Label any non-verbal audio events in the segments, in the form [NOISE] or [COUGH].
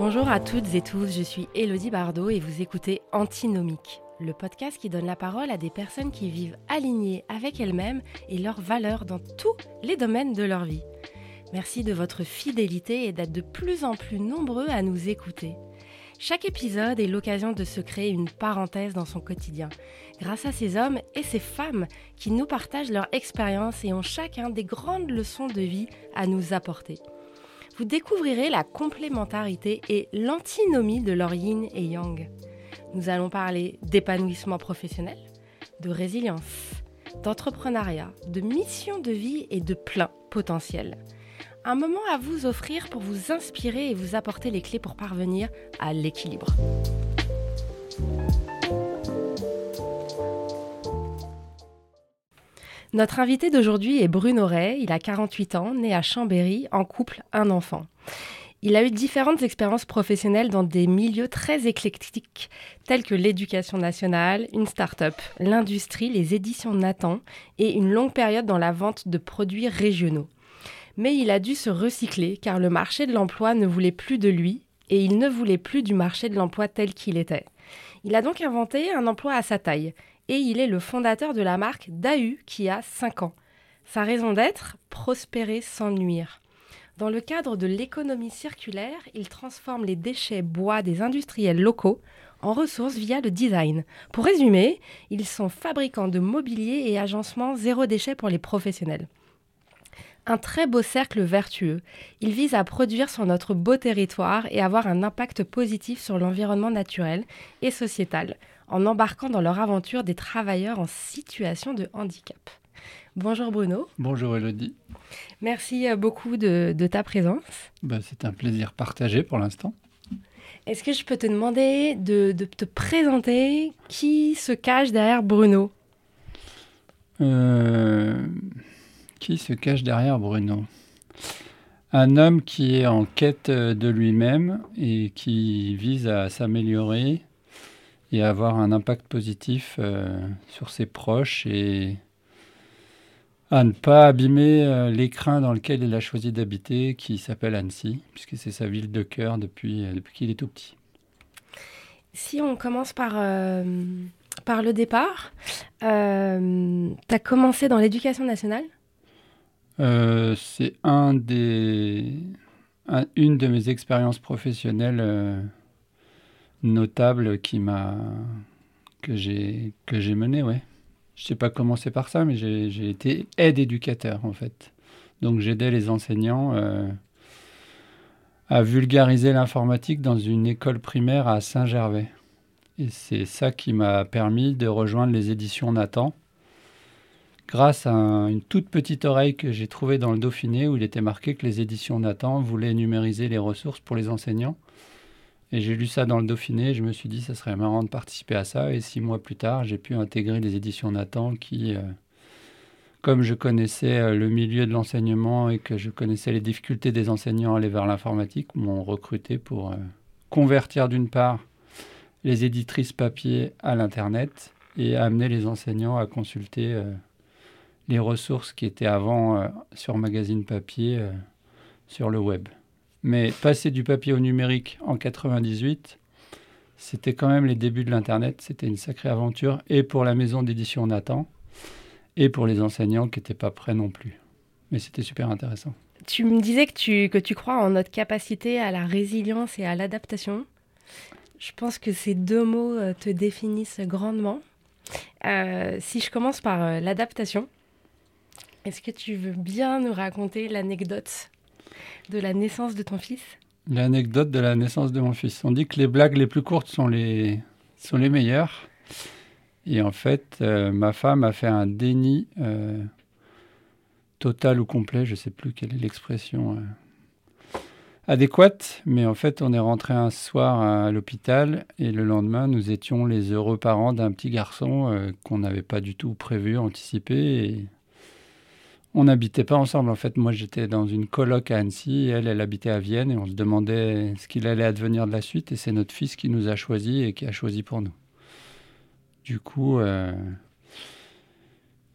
Bonjour à toutes et tous, je suis Elodie Bardot et vous écoutez Antinomique, le podcast qui donne la parole à des personnes qui vivent alignées avec elles-mêmes et leurs valeurs dans tous les domaines de leur vie. Merci de votre fidélité et d'être de plus en plus nombreux à nous écouter. Chaque épisode est l'occasion de se créer une parenthèse dans son quotidien, grâce à ces hommes et ces femmes qui nous partagent leur expérience et ont chacun des grandes leçons de vie à nous apporter. Vous découvrirez la complémentarité et l'antinomie de leur yin et yang. Nous allons parler d'épanouissement professionnel, de résilience, d'entrepreneuriat, de mission de vie et de plein potentiel un moment à vous offrir pour vous inspirer et vous apporter les clés pour parvenir à l'équilibre. Notre invité d'aujourd'hui est Bruno Ray, il a 48 ans, né à Chambéry, en couple, un enfant. Il a eu différentes expériences professionnelles dans des milieux très éclectiques, tels que l'éducation nationale, une start-up, l'industrie, les éditions Nathan et une longue période dans la vente de produits régionaux mais il a dû se recycler car le marché de l'emploi ne voulait plus de lui et il ne voulait plus du marché de l'emploi tel qu'il était. Il a donc inventé un emploi à sa taille et il est le fondateur de la marque DAU qui a 5 ans. Sa raison d'être Prospérer sans nuire. Dans le cadre de l'économie circulaire, il transforme les déchets bois des industriels locaux en ressources via le design. Pour résumer, ils sont fabricants de mobilier et agencements zéro déchet pour les professionnels un très beau cercle vertueux. Il vise à produire sur notre beau territoire et avoir un impact positif sur l'environnement naturel et sociétal, en embarquant dans leur aventure des travailleurs en situation de handicap. Bonjour Bruno. Bonjour Elodie. Merci euh, beaucoup de, ta présence. Bah, c'est un plaisir partagé pour l'instant. Est-ce que je peux te demander de, de te présenter? Qui se cache derrière Bruno? Euh, qui se cache derrière Bruno? Un homme qui est en quête de lui-même et qui vise à s'améliorer et avoir un impact positif euh, sur ses proches et à ne pas abîmer euh, l'écrin dans lequel il a choisi d'habiter, qui s'appelle Annecy, puisque c'est sa ville de cœur depuis, euh, depuis qu'il est tout petit. Si on commence par, par le départ, tu as commencé dans l'éducation nationale? C'est un des, une de mes expériences professionnelles notables qui m'a que j'ai que j'ai mené, ouais. Je sais pas commencer par ça, mais j'ai été aide éducateur en fait. Donc j'aidais les enseignants euh, à vulgariser l'informatique dans une école primaire à Saint-Gervais. Et c'est ça qui m'a permis de rejoindre les éditions Nathan grâce à une toute petite oreille que j'ai trouvée dans le Dauphiné où il était marqué que les éditions Nathan voulaient numériser les ressources pour les enseignants. Et j'ai lu ça dans le Dauphiné je me suis dit ça serait marrant de participer à ça. Et six mois plus tard, j'ai pu intégrer les éditions Nathan qui, euh, comme je connaissais euh, le milieu de l'enseignement et que je connaissais les difficultés des enseignants à aller vers l'informatique, m'ont recruté pour euh, convertir d'une part les éditrices papier à l'Internet et amener les enseignants à consulter les ressources qui étaient avant sur magazine papier sur le web. Mais passer du papier au numérique en 98, c'était quand même les débuts de l'Internet. C'était une sacrée aventure, et pour la maison d'édition Nathan, et pour les enseignants qui n'étaient pas prêts non plus. Mais c'était super intéressant. Tu me disais que tu, que tu crois en notre capacité à la résilience et à l'adaptation. Je pense que ces deux mots euh, te définissent grandement. si je commence par l'adaptation, est-ce que tu veux bien nous raconter l'anecdote? De la naissance de ton fils L'anecdote de la naissance de mon fils. On dit que les blagues les plus courtes sont les, sont les meilleures. Et en fait, euh, ma femme a fait un déni euh, total ou complet, je ne sais plus quelle est l'expression euh, adéquate, mais en fait, on est rentré un soir à l'hôpital et le lendemain, nous étions les heureux parents d'un petit garçon qu'on n'avait pas du tout prévu, anticipé. On n'habitait pas ensemble. En fait, moi, j'étais dans une coloc à Annecy, et elle, elle habitait à Vienne, et on se demandait ce qu'il allait advenir de la suite. Et c'est notre fils qui nous a choisis et qui a choisi pour nous. Du coup, euh,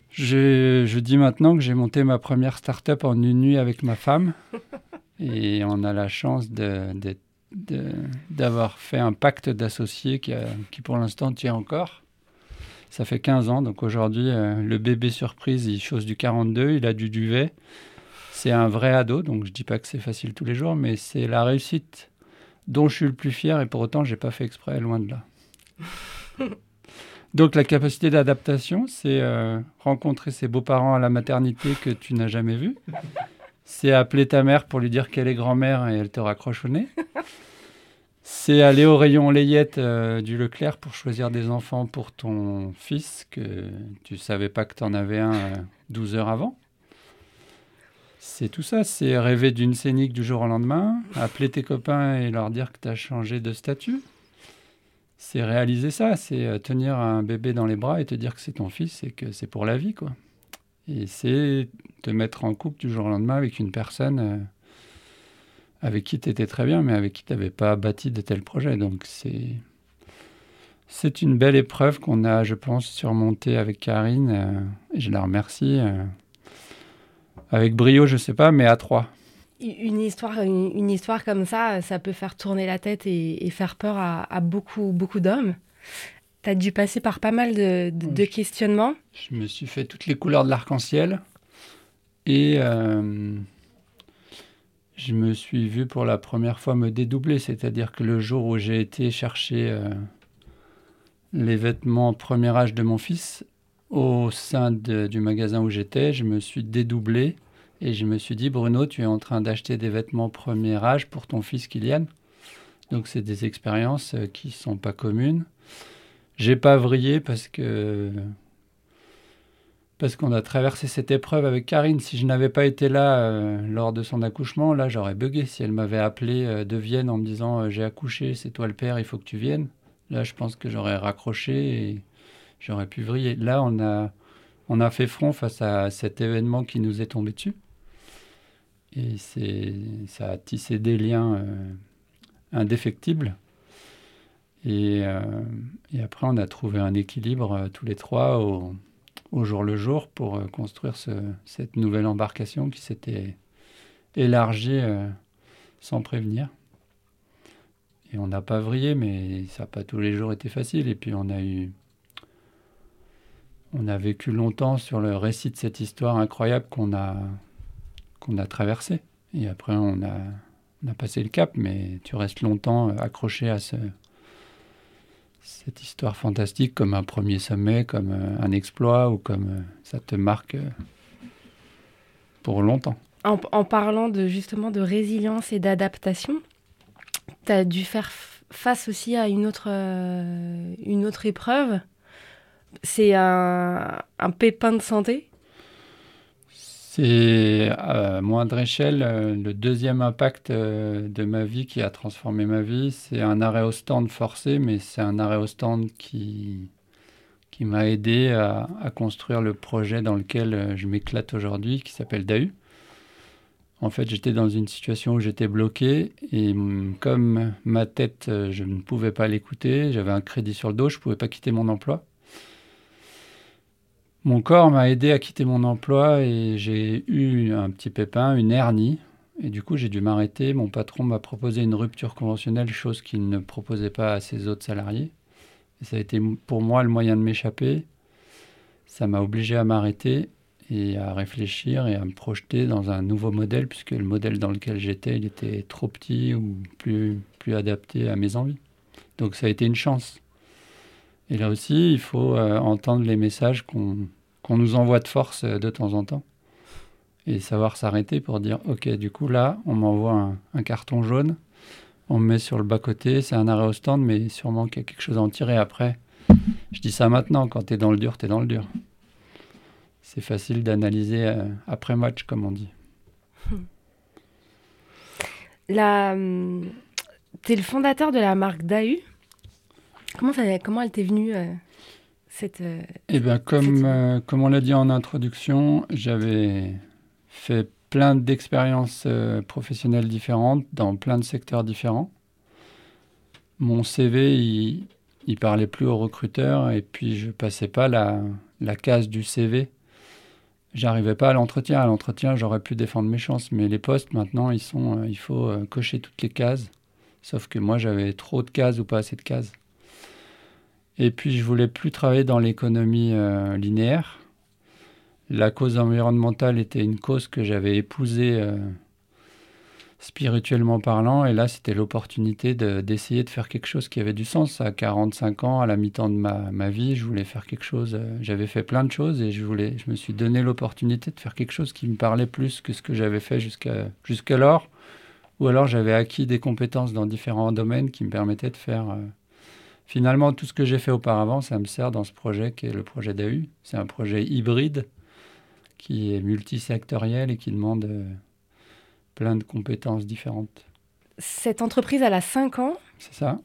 je, dis maintenant que j'ai monté ma première start-up en une nuit avec ma femme. [LAUGHS] et on a la chance d'avoir fait un pacte d'associés qui, qui, pour l'instant, tient encore. Ça fait 15 ans, donc aujourd'hui, euh, le bébé surprise, il chose du 42, il a du duvet. C'est un vrai ado, donc je dis pas que c'est facile tous les jours, mais c'est la réussite dont je suis le plus fier et pour autant, j'ai pas fait exprès, loin de là. [LAUGHS] donc la capacité d'adaptation, c'est euh, rencontrer ses beaux-parents à la maternité que tu n'as jamais vus c'est appeler ta mère pour lui dire qu'elle est grand-mère et elle te raccroche au nez. C'est aller au rayon layette euh, du Leclerc pour choisir des enfants pour ton fils, que tu savais pas que tu en avais un 12 euh, heures avant. C'est tout ça, c'est rêver d'une scénique du jour au lendemain, appeler tes copains et leur dire que tu as changé de statut. C'est réaliser ça, c'est euh, tenir un bébé dans les bras et te dire que c'est ton fils et que c'est pour la vie, quoi. Et c'est te mettre en couple du jour au lendemain avec une personne avec qui tu étais très bien, mais avec qui tu n'avais pas bâti de tels projets. Donc c'est, c'est une belle épreuve qu'on a, je pense, surmontée avec Karine. Euh, et je la remercie. Euh, avec brio, je ne sais pas, mais à trois. Une histoire, une, histoire comme ça, ça peut faire tourner la tête et, faire peur à, à beaucoup, beaucoup d'hommes. Tu as dû passer par pas mal de, questionnements. Je me suis fait toutes les couleurs de l'arc-en-ciel. Et euh, je me suis vu pour la première fois me dédoubler. C'est-à-dire que le jour où j'ai été chercher euh, les vêtements premier âge de mon fils, au sein du magasin où j'étais, je me suis dédoublé. Et je me suis dit, Bruno, tu es en train d'acheter des vêtements premier âge pour ton fils Kylian. Donc c'est des expériences euh, qui sont pas communes. J'ai pas vrillé parce que parce qu'on a traversé cette épreuve avec Karine. Si je n'avais pas été là euh, lors de son accouchement, là j'aurais bugué. Si elle m'avait appelé euh, de Vienne en me disant euh, j'ai accouché, c'est toi le père, il faut que tu viennes. Là, je pense que j'aurais raccroché et j'aurais pu vriller. Là, on a on a fait front face à cet événement qui nous est tombé dessus. Et c'est ça a tissé des liens indéfectibles. Et, après, on a trouvé un équilibre tous les trois au, jour le jour pour euh, construire cette nouvelle embarcation qui s'était élargie sans prévenir. Et on n'a pas vrillé, mais ça n'a pas tous les jours été facile. Et puis on a eu. On a vécu longtemps sur le récit de cette histoire incroyable qu'on a, a traversée. Et après, on a, on a passé le cap, mais tu restes longtemps accroché à ce, cette histoire fantastique comme un premier sommet, comme euh, un exploit ou comme euh, ça te marque euh, pour longtemps? En, parlant de justement de résilience et d'adaptation, tu as dû faire face aussi à une autre, une autre épreuve. C'est un, un pépin de santé c'est à moindre échelle euh, le deuxième impact euh, de ma vie qui a transformé ma vie. C'est un arrêt au stand forcé, mais c'est un arrêt au stand qui, qui m'a aidé à, construire le projet dans lequel euh, je m'éclate aujourd'hui, qui s'appelle DAU. En fait, j'étais dans une situation où j'étais bloqué et mm, comme ma tête, je ne pouvais pas l'écouter, j'avais un crédit sur le dos, je ne pouvais pas quitter mon emploi. Mon corps m'a aidé à quitter mon emploi et j'ai eu un petit pépin, une hernie. Et du coup, j'ai dû m'arrêter. Mon patron m'a proposé une rupture conventionnelle, chose qu'il ne proposait pas à ses autres salariés. Et ça a été pour moi le moyen de m'échapper. Ça m'a obligé à m'arrêter et à réfléchir et à me projeter dans un nouveau modèle, puisque le modèle dans lequel j'étais, il était trop petit ou plus, plus adapté à mes envies. Donc ça a été une chance. Et là aussi, il faut euh, entendre les messages qu'on nous envoie de force euh, de temps en temps. Et savoir s'arrêter pour dire, OK, du coup, là, on m'envoie un, carton jaune, on me met sur le bas-côté, c'est un arrêt au stand, mais sûrement qu'il y a quelque chose à en tirer après. Je dis ça maintenant, quand tu es dans le dur, tu es dans le dur. C'est facile d'analyser euh, après match, comme on dit. [LAUGHS] La... Hum, tu es le fondateur de la marque DAU. Comment, comment elle t'est venue euh, cette... Euh, eh bien, comme, euh, comme on l'a dit en introduction, j'avais fait plein d'expériences professionnelles différentes dans plein de secteurs différents. Mon CV, il, il parlait plus aux recruteurs et puis je passais pas la, la case du CV. J'arrivais pas à l'entretien. À l'entretien, j'aurais pu défendre mes chances, mais les postes maintenant, ils sont, il faut cocher toutes les cases Sauf que moi, j'avais trop de cases ou pas assez de cases. Et puis, je voulais plus travailler dans l'économie euh, linéaire. La cause environnementale était une cause que j'avais épousée euh, spirituellement parlant. Et là, c'était l'opportunité d'essayer de, faire quelque chose qui avait du sens. À 45 ans, à la mi-temps de ma, vie, je voulais faire quelque chose. Euh, j'avais fait plein de choses et je, voulais, je me suis donné l'opportunité de faire quelque chose qui me parlait plus que ce que j'avais fait jusqu'alors. Ou alors j'avais acquis des compétences dans différents domaines qui me permettaient de faire... Finalement, tout ce que j'ai fait auparavant, ça me sert dans ce projet qui est le projet d'AU. C'est un projet hybride qui est multisectoriel et qui demande euh, plein de compétences différentes. Cette entreprise, elle a 5 ans. C'est ça.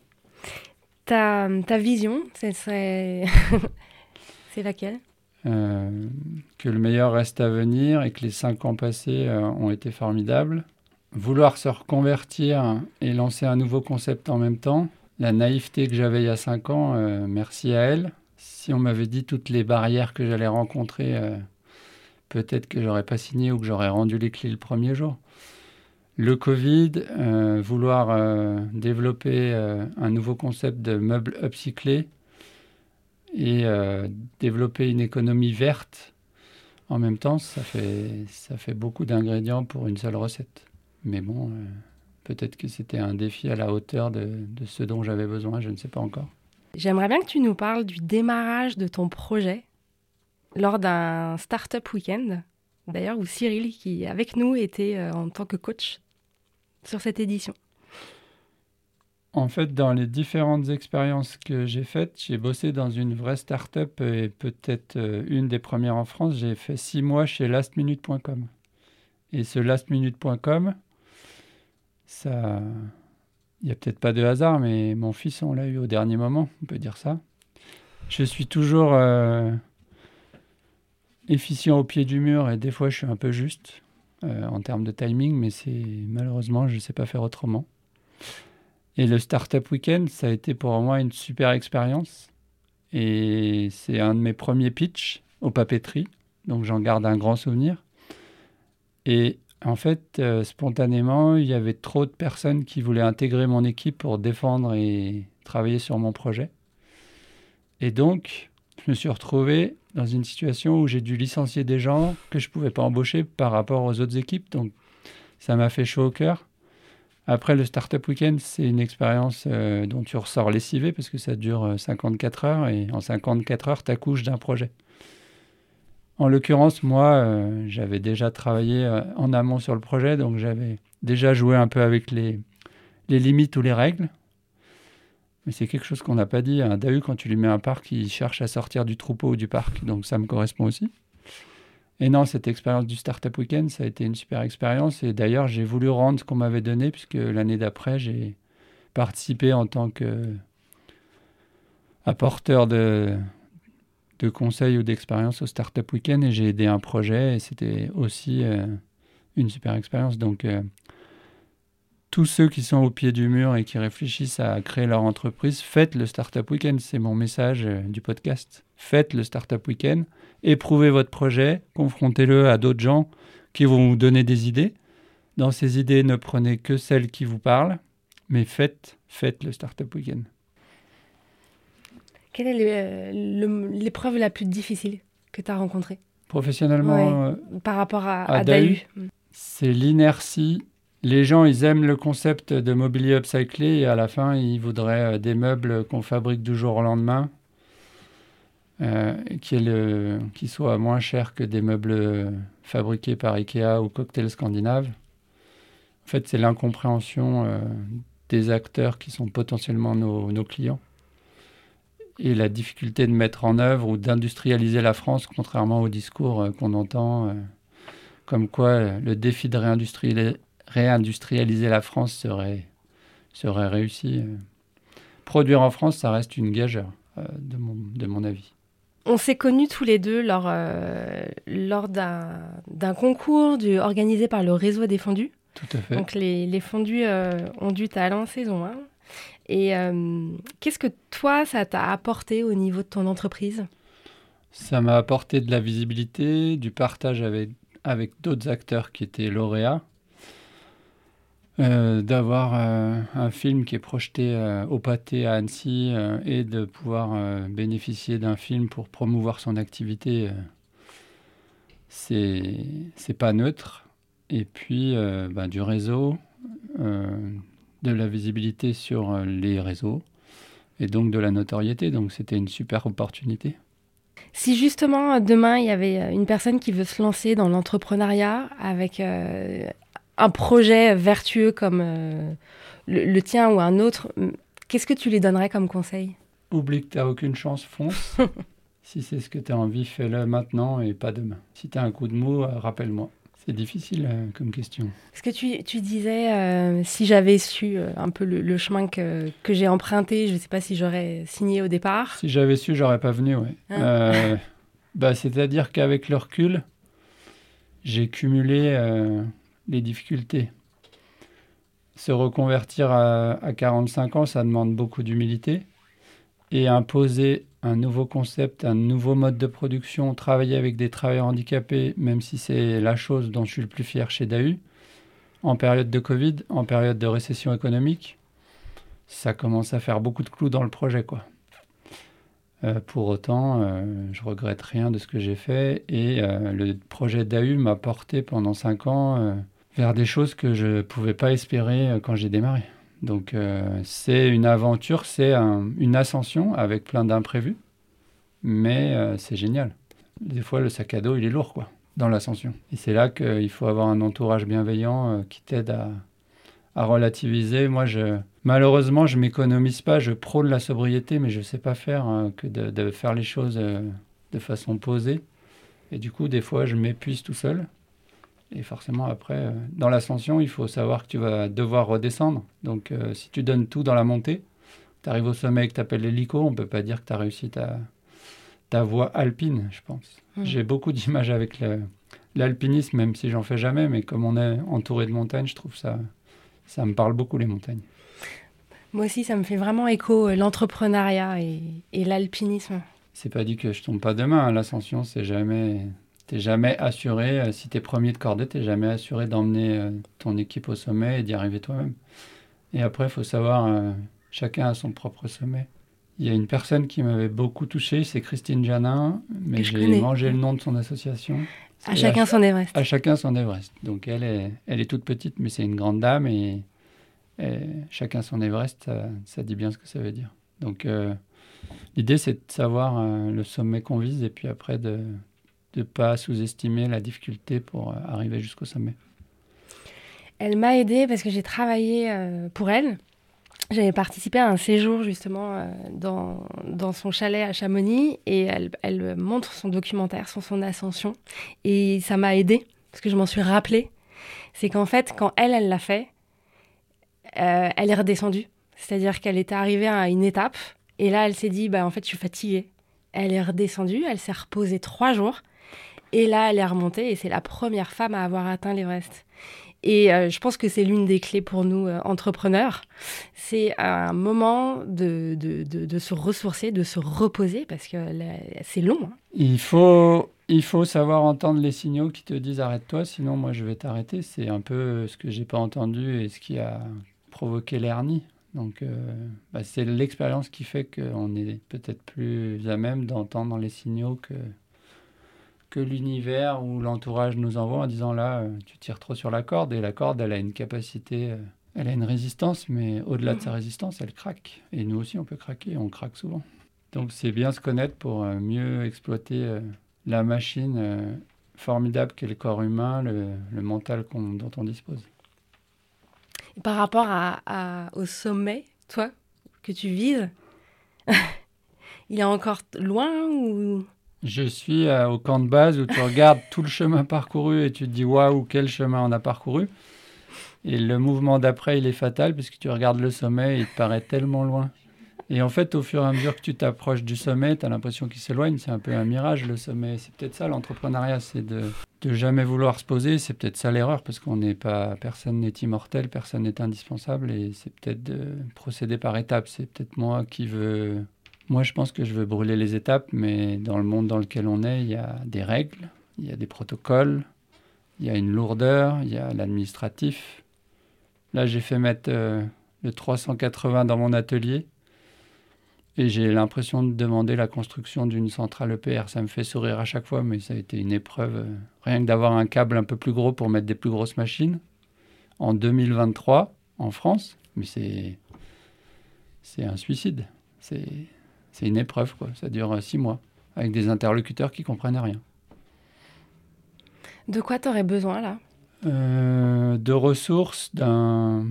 Ta, ta vision, [LAUGHS] c'est laquelle? Euh, Que le meilleur reste à venir et que les 5 ans passés euh, ont été formidables. Vouloir se reconvertir et lancer un nouveau concept en même temps. La naïveté que j'avais il y a 5 ans, merci à elle. Si on m'avait dit toutes les barrières que j'allais rencontrer peut-être que j'aurais pas signé ou que j'aurais rendu les clés le premier jour. Le Covid, euh, vouloir euh, développer euh, un nouveau concept de meubles upcyclés et développer une économie verte en même temps, ça fait, ça fait beaucoup d'ingrédients pour une seule recette. Mais bon, peut-être que c'était un défi à la hauteur de, de ce dont j'avais besoin, je ne sais pas encore. J'aimerais bien que tu nous parles du démarrage de ton projet lors d'un Startup Weekend, d'ailleurs, où Cyril, qui est avec nous, était euh, en tant que coach sur cette édition. En fait, dans les différentes expériences que j'ai faites, j'ai bossé dans une vraie start-up et peut-être euh, une des premières en France. J'ai fait six mois chez lastminute.com. Et ce lastminute.com, ça. Il n'y a peut-être pas de hasard, mais mon fils, on l'a eu au dernier moment, on peut dire ça. Je suis toujours euh, efficient au pied du mur et des fois je suis un peu juste euh, en termes de timing, mais c'est malheureusement je ne sais pas faire autrement. Et le Startup Weekend, ça a été pour moi une super expérience. Et c'est un de mes premiers pitchs au papeterie, donc j'en garde un grand souvenir. Et en fait, euh, spontanément, il y avait trop de personnes qui voulaient intégrer mon équipe pour défendre et travailler sur mon projet. Et donc, je me suis retrouvé dans une situation où j'ai dû licencier des gens que je ne pouvais pas embaucher par rapport aux autres équipes. Donc, ça m'a fait chaud au cœur. Après, le Startup Weekend, c'est une expérience euh, dont tu ressors lessivé parce que ça dure 54 euh, heures et en 54 heures, tu accouches d'un projet. En l'occurrence, moi, euh, j'avais déjà travaillé en amont sur le projet, donc j'avais déjà joué un peu avec les, limites ou les règles. Mais c'est quelque chose qu'on n'a pas dit. Un DAU, quand tu lui mets un parc, il cherche à sortir du troupeau ou du parc. Donc ça me correspond aussi. Et non, cette expérience du Startup Weekend, ça a été une super expérience. Et d'ailleurs, j'ai voulu rendre ce qu'on m'avait donné, puisque l'année d'après, j'ai participé en tant que apporteur de, de conseils ou d'expérience au Startup Weekend et j'ai aidé un projet et c'était aussi euh, une super expérience. Donc, euh, tous ceux qui sont au pied du mur et qui réfléchissent à créer leur entreprise, faites le Startup Weekend. C'est mon message euh, du podcast. Faites le Startup Weekend, éprouvez votre projet, confrontez-le à d'autres gens qui vont vous donner des idées. Dans ces idées, ne prenez que celles qui vous parlent, mais faites, faites le Startup Weekend. Quelle est euh, l'épreuve la plus difficile que tu as rencontrée Professionnellement euh, Par rapport à, à, DAU C'est l'inertie. Les gens, ils aiment le concept de mobilier upcyclé et à la fin, ils voudraient euh, des meubles qu'on fabrique du jour au lendemain, euh, qui, soient moins chers que des meubles fabriqués par Ikea ou Cocktail Scandinave. En fait, c'est l'incompréhension des acteurs qui sont potentiellement nos, clients et la difficulté de mettre en œuvre ou d'industrialiser la France, contrairement au discours qu'on entend, comme quoi le défi de réindustrialiser réindustrialiser la France serait, serait réussi. Produire en France, ça reste une gageure, euh, de, mon, de mon avis. On s'est connus tous les deux lors, euh, lors d'un concours du, organisé par le réseau des fondus. Tout à fait. Donc les, les fondus euh, ont du talent saison 1. Et qu'est-ce que toi, ça t'a apporté au niveau de ton entreprise? Ça m'a apporté de la visibilité, du partage avec, avec d'autres acteurs qui étaient lauréats. euh, d'avoir euh, un film qui est projeté euh, au pâté à Annecy et de pouvoir bénéficier d'un film pour promouvoir son activité, c'est c'est pas neutre. Et puis bah, du réseau, de la visibilité sur les réseaux et donc de la notoriété. Donc c'était une super opportunité. Si justement demain il y avait une personne qui veut se lancer dans l'entrepreneuriat avec un projet vertueux comme euh, le, tien ou un autre, qu'est-ce que tu lui donnerais comme conseil? Oublie que tu n'as aucune chance, fonce. [LAUGHS] si c'est ce que tu as envie, fais-le maintenant et pas demain. Si tu as un coup de mou, euh, rappelle-moi. C'est difficile euh, comme question. Est-ce que tu, tu disais, si j'avais su un peu le, chemin que, que j'ai emprunté, je ne sais pas si j'aurais signé au départ. Si j'avais su, j'aurais pas venu, oui. Hein bah, C'est-à-dire qu'avec le recul, j'ai cumulé les difficultés. Se reconvertir à, 45 ans, ça demande beaucoup d'humilité. Et imposer un nouveau concept, un nouveau mode de production, travailler avec des travailleurs handicapés, même si c'est la chose dont je suis le plus fier chez DAU, en période de Covid, en période de récession économique, ça commence à faire beaucoup de clous dans le projet. quoi. Euh, pour autant, euh, je regrette rien de ce que j'ai fait et euh, le projet DAU m'a porté pendant cinq ans vers des choses que je ne pouvais pas espérer quand j'ai démarré. Donc c'est une aventure, c'est une ascension avec plein d'imprévus, mais c'est génial. Des fois, le sac à dos, il est lourd, quoi, dans l'ascension. Et c'est là qu'il faut avoir un entourage bienveillant qui t'aide à, relativiser. Moi, je, malheureusement, je m'économise pas. Je prône la sobriété, mais je ne sais pas faire hein, que de, faire les choses euh, de façon posée. Et du coup, des fois, je m'épuise tout seul. Et forcément, après, euh, dans l'ascension, il faut savoir que tu vas devoir redescendre. Donc, euh, si tu donnes tout dans la montée, tu arrives au sommet et que tu appelles l'hélico, on ne peut pas dire que tu as réussi ta, ta voie alpine, je pense. Mmh. J'ai beaucoup d'images avec l'alpinisme, même si j'en fais jamais, mais comme on est entouré de montagnes, je trouve ça ça me parle beaucoup les montagnes. Moi aussi, ça me fait vraiment écho euh, l'entrepreneuriat et, et l'alpinisme. C'est pas dit que je tombe pas demain. Hein. L'ascension, c'est jamais, t'es jamais assuré. Euh, si t'es premier de cordée, t'es jamais assuré d'emmener euh, ton équipe au sommet et d'y arriver toi-même. Et après, il faut savoir, chacun a son propre sommet. Il y a une personne qui m'avait beaucoup touché, c'est Christine Janin, mais j'ai mangé le nom de son association. À chacun son Everest. À chacun son Everest. Donc elle est, elle est toute petite, mais c'est une grande dame et, chacun son Everest, ça, dit bien ce que ça veut dire. Donc euh, l'idée, c'est de savoir euh, le sommet qu'on vise et puis après de ne pas sous-estimer la difficulté pour euh, arriver jusqu'au sommet. Elle m'a aidée parce que j'ai travaillé pour elle. J'avais participé à un séjour justement euh, dans, dans, son chalet à Chamonix et elle, elle, montre son documentaire sur son ascension et ça m'a aidé parce que je m'en suis rappelé. C'est qu'en fait, quand elle, elle l'a fait, euh, elle est redescendue. C'est-à-dire qu'elle était arrivée à une étape et là, elle s'est dit, bah, en fait, je suis fatiguée. Elle est redescendue, elle s'est reposée trois jours et là, elle est remontée et c'est la première femme à avoir atteint l'Everest. Et euh, je pense que c'est l'une des clés pour nous, euh, entrepreneurs. C'est un moment de, de, de, se ressourcer, de se reposer, parce que c'est long. Hein. Il, faut, il faut savoir entendre les signaux qui te disent arrête-toi, sinon moi je vais t'arrêter. C'est un peu ce que j'ai pas entendu et ce qui a provoqué l'hernie. Donc euh, bah, c'est l'expérience qui fait qu'on est peut-être plus à même d'entendre les signaux que que l'univers ou l'entourage nous envoie en disant là, euh, tu tires trop sur la corde et la corde, elle a une capacité, euh, elle a une résistance, mais au-delà de sa résistance, elle craque. Et nous aussi, on peut craquer, on craque souvent. Donc c'est bien se connaître pour euh, mieux exploiter la machine formidable qu'est le corps humain, le, mental dont on dispose. par rapport à, au sommet, toi, que tu vises, [LAUGHS] il est encore loin ou je suis euh, au camp de base où tu regardes tout le chemin parcouru et tu te dis waouh, quel chemin on a parcouru. Et le mouvement d'après, il est fatal puisque tu regardes le sommet et il te paraît tellement loin. Et en fait, au fur et à mesure que tu t'approches du sommet, tu as l'impression qu'il s'éloigne. C'est un peu un mirage, le sommet. C'est peut-être ça, l'entrepreneuriat, c'est de, de jamais vouloir se poser. C'est peut-être ça l'erreur parce qu'on n'est pas, personne n'est immortel, personne n'est indispensable. Et c'est peut-être de procéder par étapes. C'est peut-être moi qui veux moi, je pense que je veux brûler les étapes, mais dans le monde dans lequel on est, il y a des règles, il y a des protocoles, il y a une lourdeur, il y a l'administratif. Là, j'ai fait mettre le 380 dans mon atelier et j'ai l'impression de demander la construction d'une centrale EPR. Ça me fait sourire à chaque fois, mais ça a été une épreuve. Rien que d'avoir un câble un peu plus gros pour mettre des plus grosses machines en 2023 en France, mais c'est c'est un suicide. C'est une épreuve, quoi. Ça dure six mois avec des interlocuteurs qui comprennent rien. De quoi tu aurais besoin là? Euh, De ressources, d'un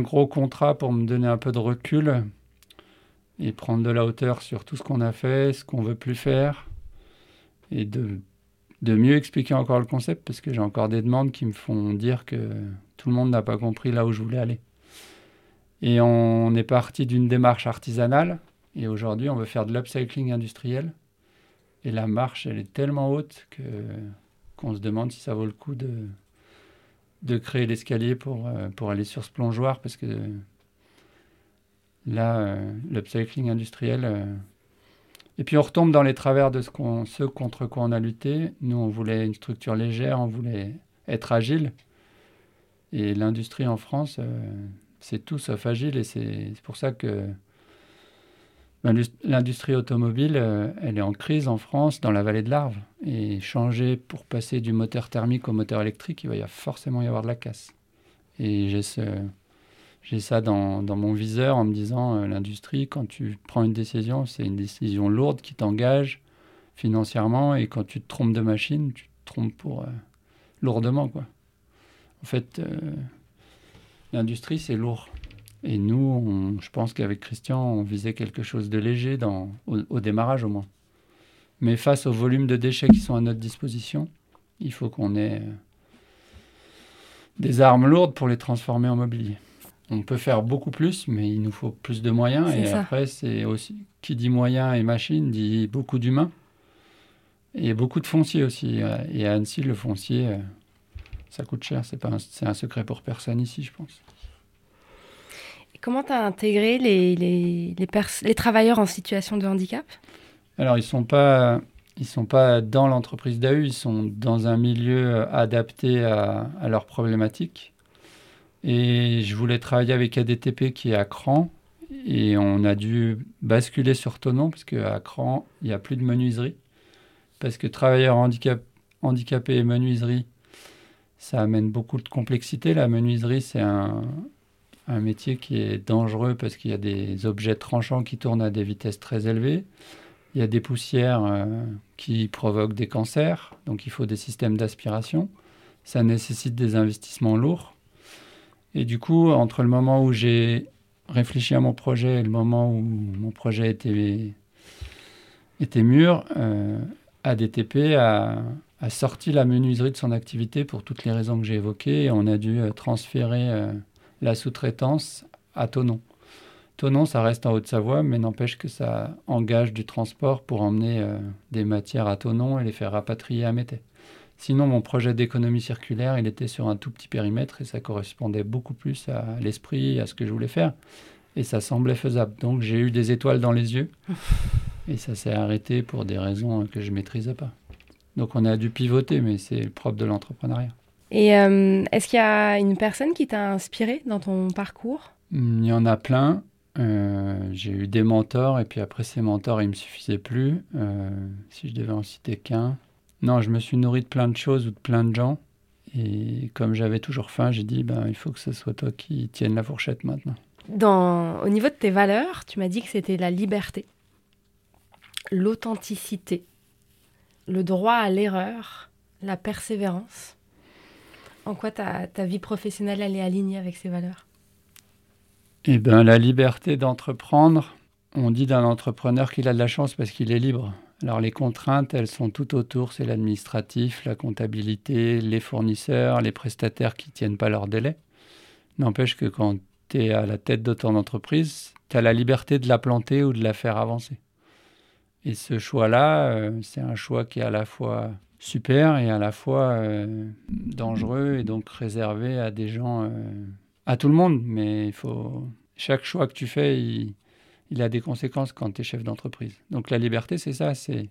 gros contrat pour me donner un peu de recul et prendre de la hauteur sur tout ce qu'on a fait, ce qu'on veut plus faire, et de, de mieux expliquer encore le concept, parce que j'ai encore des demandes qui me font dire que tout le monde n'a pas compris là où je voulais aller. Et on est parti d'une démarche artisanale, et aujourd'hui on veut faire de l'upcycling industriel. Et la marche, elle est tellement haute que qu'on se demande si ça vaut le coup de, de créer l'escalier pour, euh, pour aller sur ce plongeoir, parce que là, euh, l'upcycling industriel... Euh, et puis on retombe dans les travers de ce, contre quoi on a lutté. Nous, on voulait une structure légère, on voulait être agile. Et l'industrie en France, c'est tout sauf agile. Et c'est pour ça que L'industrie automobile, euh, elle est en crise en France, dans la vallée de l'Arve. Et changer pour passer du moteur thermique au moteur électrique, il va y forcément y avoir de la casse. Et j'ai ça dans, dans, mon viseur en me disant, euh, l'industrie, quand tu prends une décision, c'est une décision lourde qui t'engage financièrement. Et quand tu te trompes de machine, tu te trompes pour euh, lourdement. Quoi. En fait, l'industrie, c'est lourd. Et nous, je pense qu'avec Christian, on visait quelque chose de léger dans, au, démarrage au moins. Mais face au volume de déchets qui sont à notre disposition, il faut qu'on ait euh, des armes lourdes pour les transformer en mobilier. On peut faire beaucoup plus, mais il nous faut plus de moyens. Et après, c'est aussi qui dit moyens et machines dit beaucoup d'humains et beaucoup de foncier aussi. Et à Annecy, le foncier, euh, ça coûte cher. C'est pas, c'est un secret pour personne ici, je pense. Comment tu as intégré les, travailleurs en situation de handicap? Alors, ils ne sont, pas, dans l'entreprise d'AU, ils sont dans un milieu adapté à, à leurs problématiques. Et je voulais travailler avec ADTP qui est à Cran. Et on a dû basculer sur Tonon, parce qu'à Cran, il n'y a plus de menuiserie. Parce que travailleurs handicap, handicapés et menuiserie, ça amène beaucoup de complexité. La menuiserie, c'est un, un métier qui est dangereux parce qu'il y a des objets tranchants qui tournent à des vitesses très élevées. Il y a des poussières euh, qui provoquent des cancers, donc il faut des systèmes d'aspiration. Ça nécessite des investissements lourds. Et du coup, entre le moment où j'ai réfléchi à mon projet et le moment où mon projet était, mûr, euh, ADTP a, sorti la menuiserie de son activité pour toutes les raisons que j'ai évoquées. On a dû euh, transférer la sous-traitance à Tonon. Tonon, ça reste en Haute-Savoie, mais n'empêche que ça engage du transport pour emmener euh, des matières à Tonon et les faire rapatrier à Mété. Sinon, mon projet d'économie circulaire, il était sur un tout petit périmètre et ça correspondait beaucoup plus à l'esprit, à ce que je voulais faire. Et ça semblait faisable. Donc j'ai eu des étoiles dans les yeux et ça s'est arrêté pour des raisons que je ne maîtrisais pas. Donc on a dû pivoter, mais c'est propre de l'entrepreneuriat. Et euh, est-ce qu'il y a une personne qui t'a inspiré dans ton parcours? Il y en a plein. Euh, j'ai eu des mentors et puis après ces mentors, ils me suffisaient plus. Euh, si je devais en citer qu'un. Non, je me suis nourri de plein de choses ou de plein de gens. Et comme j'avais toujours faim, j'ai dit, ben, il faut que ce soit toi qui tienne la fourchette maintenant. Dans, au niveau de tes valeurs, tu m'as dit que c'était la liberté, l'authenticité, le droit à l'erreur, la persévérance. En quoi ta, vie professionnelle, elle est alignée avec ces valeurs? Eh bien, la liberté d'entreprendre. On dit d'un entrepreneur qu'il a de la chance parce qu'il est libre. Alors les contraintes, elles sont tout autour. C'est l'administratif, la comptabilité, les fournisseurs, les prestataires qui ne tiennent pas leur délai. N'empêche que quand tu es à la tête de ton entreprise, tu as la liberté de la planter ou de la faire avancer. Et ce choix-là, euh, c'est un choix qui est à la fois super et à la fois euh, dangereux et donc réservé à des gens, euh, à tout le monde. Mais il faut chaque choix que tu fais, il, a des conséquences quand tu es chef d'entreprise. Donc la liberté, c'est ça. C'est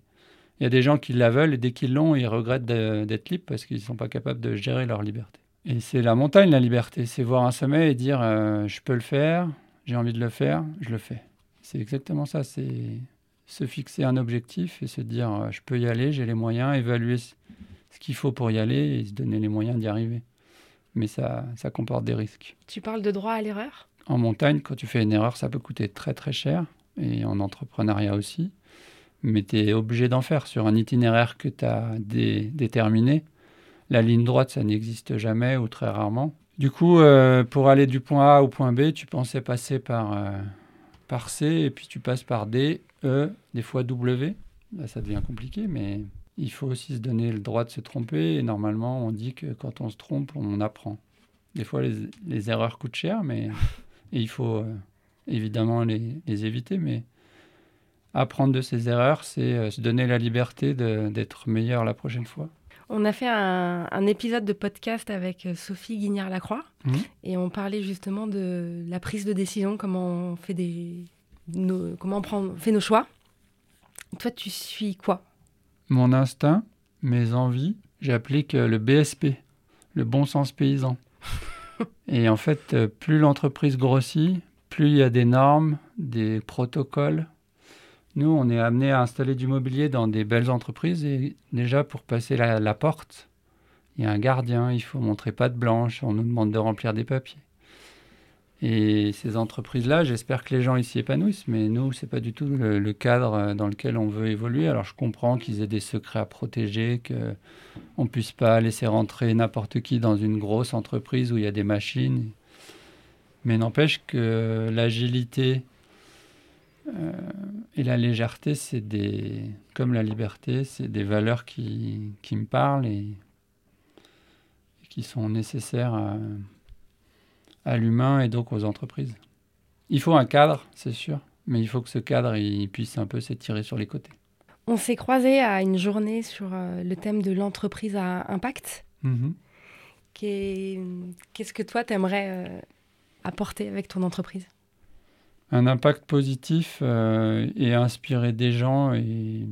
il y a des gens qui la veulent et dès qu'ils l'ont, ils regrettent d'être libres parce qu'ils ne sont pas capables de gérer leur liberté. Et c'est la montagne, la liberté. C'est voir un sommet et dire euh, je peux le faire, j'ai envie de le faire, je le fais. C'est exactement ça. C'est se fixer un objectif et se dire euh, je peux y aller, j'ai les moyens, évaluer ce qu'il faut pour y aller et se donner les moyens d'y arriver. Mais ça, ça comporte des risques. Tu parles de droit à l'erreur? En montagne, quand tu fais une erreur, ça peut coûter très très cher et en entrepreneuriat aussi. Mais tu es obligé d'en faire sur un itinéraire que tu as déterminé. La ligne droite, ça n'existe jamais ou très rarement. Du coup, euh, pour aller du point A au point B, tu pensais passer par, euh, par C et puis tu passes par D, E, des fois W. Là, ça devient compliqué, mais il faut aussi se donner le droit de se tromper. Et normalement, on dit que quand on se trompe, on apprend. Des fois, les, les erreurs coûtent cher, mais et [LAUGHS] il faut euh, évidemment les, les, éviter. Mais apprendre de ses erreurs, c'est se donner la liberté d'être meilleur la prochaine fois. On a fait un, épisode de podcast avec euh, Sophie Guignard-Lacroix mmh. et on parlait justement de la prise de décision, comment on fait, des, comment on prend, fait nos choix. Toi, tu suis quoi? Mon instinct, mes envies. J'applique le BSP, le bon sens paysan. [LAUGHS] et en fait, euh, plus l'entreprise grossit, plus il y a des normes, des protocoles, nous, on est amené à installer du mobilier dans des belles entreprises et déjà pour passer la, porte, il y a un gardien, il faut montrer patte blanche, on nous demande de remplir des papiers. Et ces entreprises-là, j'espère que les gens ici épanouissent, mais nous, c'est pas du tout le, cadre dans lequel on veut évoluer. Alors je comprends qu'ils aient des secrets à protéger, qu'on ne puisse pas laisser rentrer n'importe qui dans une grosse entreprise où il y a des machines. Mais n'empêche que l'agilité euh, et la légèreté, c'est des, comme la liberté, c'est des valeurs qui, qui me parlent et, qui sont nécessaires à, à l'humain et donc aux entreprises. Il faut un cadre, c'est sûr, mais il faut que ce cadre il puisse un peu s'étirer sur les côtés. On s'est croisé à une journée sur euh, le thème de l'entreprise à impact. Mm-hmm. Qu'est-ce que toi, tu aimerais euh, apporter avec ton entreprise? Un impact positif euh, et inspirer des gens. Et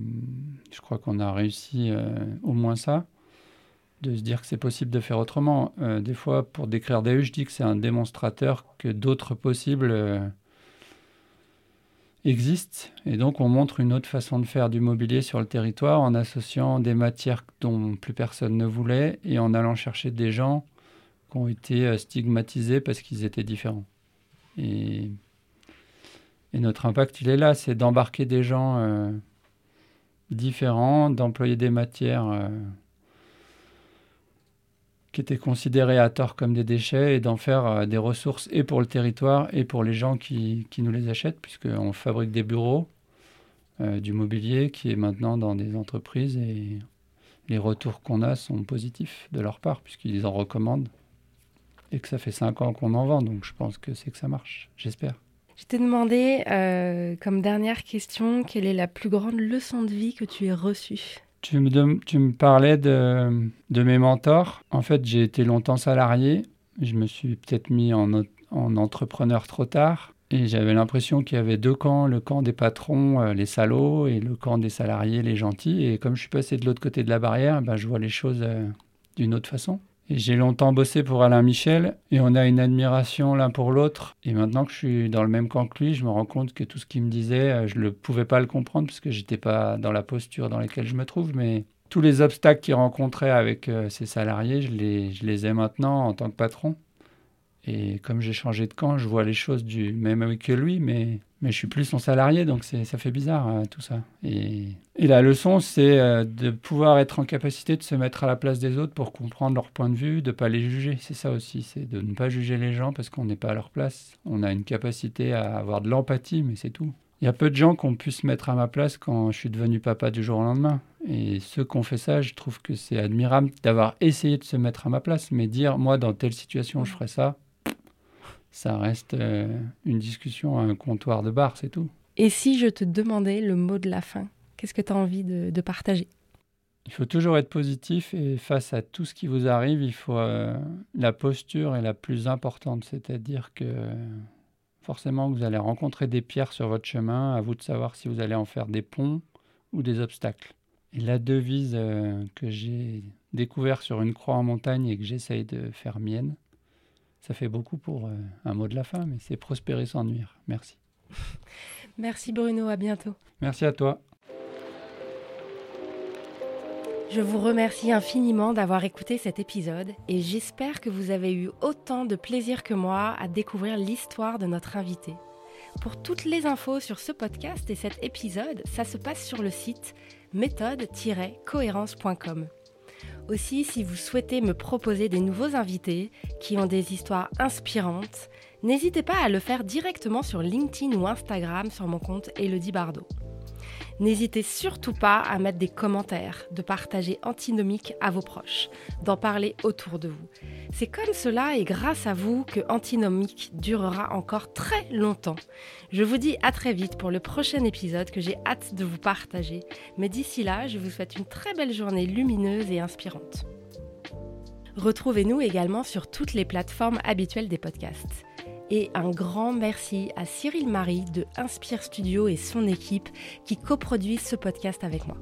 je crois qu'on a réussi euh, au moins ça, de se dire que c'est possible de faire autrement. Euh, des fois, pour décrire DAU, je dis que c'est un démonstrateur que d'autres possibles existent. Et donc, on montre une autre façon de faire du mobilier sur le territoire en associant des matières dont plus personne ne voulait et en allant chercher des gens qui ont été stigmatisés parce qu'ils étaient différents. Et et notre impact, il est là, c'est d'embarquer des gens euh, différents, d'employer des matières euh, qui étaient considérées à tort comme des déchets et d'en faire euh, des ressources et pour le territoire et pour les gens qui, qui nous les achètent, puisqu'on fabrique des bureaux, du mobilier qui est maintenant dans des entreprises et les retours qu'on a sont positifs de leur part, puisqu'ils en recommandent et que ça fait cinq ans qu'on en vend, donc je pense que c'est que ça marche, j'espère. Je t'ai demandé, euh, comme dernière question, quelle est la plus grande leçon de vie que tu aies reçue? Tu me, tu me parlais de, de, mes mentors. En fait, j'ai été longtemps salarié. Je me suis peut-être mis en, en, entrepreneur trop tard. Et j'avais l'impression qu'il y avait deux camps, le camp des patrons, euh, les salauds, et le camp des salariés, les gentils. Et comme je suis passé de l'autre côté de la barrière, ben, je vois les choses euh, d'une autre façon. J'ai longtemps bossé pour Alain Michel et on a une admiration l'un pour l'autre. Et maintenant que je suis dans le même camp que lui, je me rends compte que tout ce qu'il me disait, euh, je ne pouvais pas le comprendre parce que j'étais pas dans la posture dans laquelle je me trouve. Mais tous les obstacles qu'il rencontrait avec euh, ses salariés, je les ai maintenant en tant que patron. Et comme j'ai changé de camp, je vois les choses du même œil que lui, mais, mais je suis plus son salarié, donc ça fait bizarre euh, tout ça. Et, la leçon, c'est euh, de pouvoir être en capacité de se mettre à la place des autres pour comprendre leur point de vue, de ne pas les juger. C'est ça aussi, c'est de ne pas juger les gens parce qu'on n'est pas à leur place. On a une capacité à avoir de l'empathie, mais c'est tout. Il y a peu de gens qui ont pu se mettre à ma place quand je suis devenu papa du jour au lendemain. Et ceux qui ont fait ça, je trouve que c'est admirable d'avoir essayé de se mettre à ma place, mais dire, moi, dans telle situation, je ferais ça, ça reste euh, une discussion à un comptoir de bar, c'est tout. Et si je te demandais le mot de la fin, qu'est-ce que tu as envie de, partager? Il faut toujours être positif et face à tout ce qui vous arrive, il faut euh, la posture est la plus importante, c'est-à-dire que forcément vous allez rencontrer des pierres sur votre chemin, à vous de savoir si vous allez en faire des ponts ou des obstacles. Et la devise euh, que j'ai découverte sur une croix en montagne et que j'essaye de faire mienne, ça fait beaucoup pour euh, un mot de la fin, mais c'est prospérer sans nuire. Merci. [LAUGHS] Merci Bruno, à bientôt. Merci à toi. Je vous remercie infiniment d'avoir écouté cet épisode et j'espère que vous avez eu autant de plaisir que moi à découvrir l'histoire de notre invité. Pour toutes les infos sur ce podcast et cet épisode, ça se passe sur le site méthode-cohérence.com. Aussi, si vous souhaitez me proposer des nouveaux invités qui ont des histoires inspirantes, n'hésitez pas à le faire directement sur LinkedIn ou Instagram sur mon compte Elodie Bardot. N'hésitez surtout pas à mettre des commentaires, de partager Antinomique à vos proches, d'en parler autour de vous. C'est comme cela et grâce à vous que Antinomique durera encore très longtemps. Je vous dis à très vite pour le prochain épisode que j'ai hâte de vous partager. Mais d'ici là, je vous souhaite une très belle journée lumineuse et inspirante. Retrouvez-nous également sur toutes les plateformes habituelles des podcasts et un grand merci à Cyril Marie de Inspire Studio et son équipe qui coproduisent ce podcast avec moi.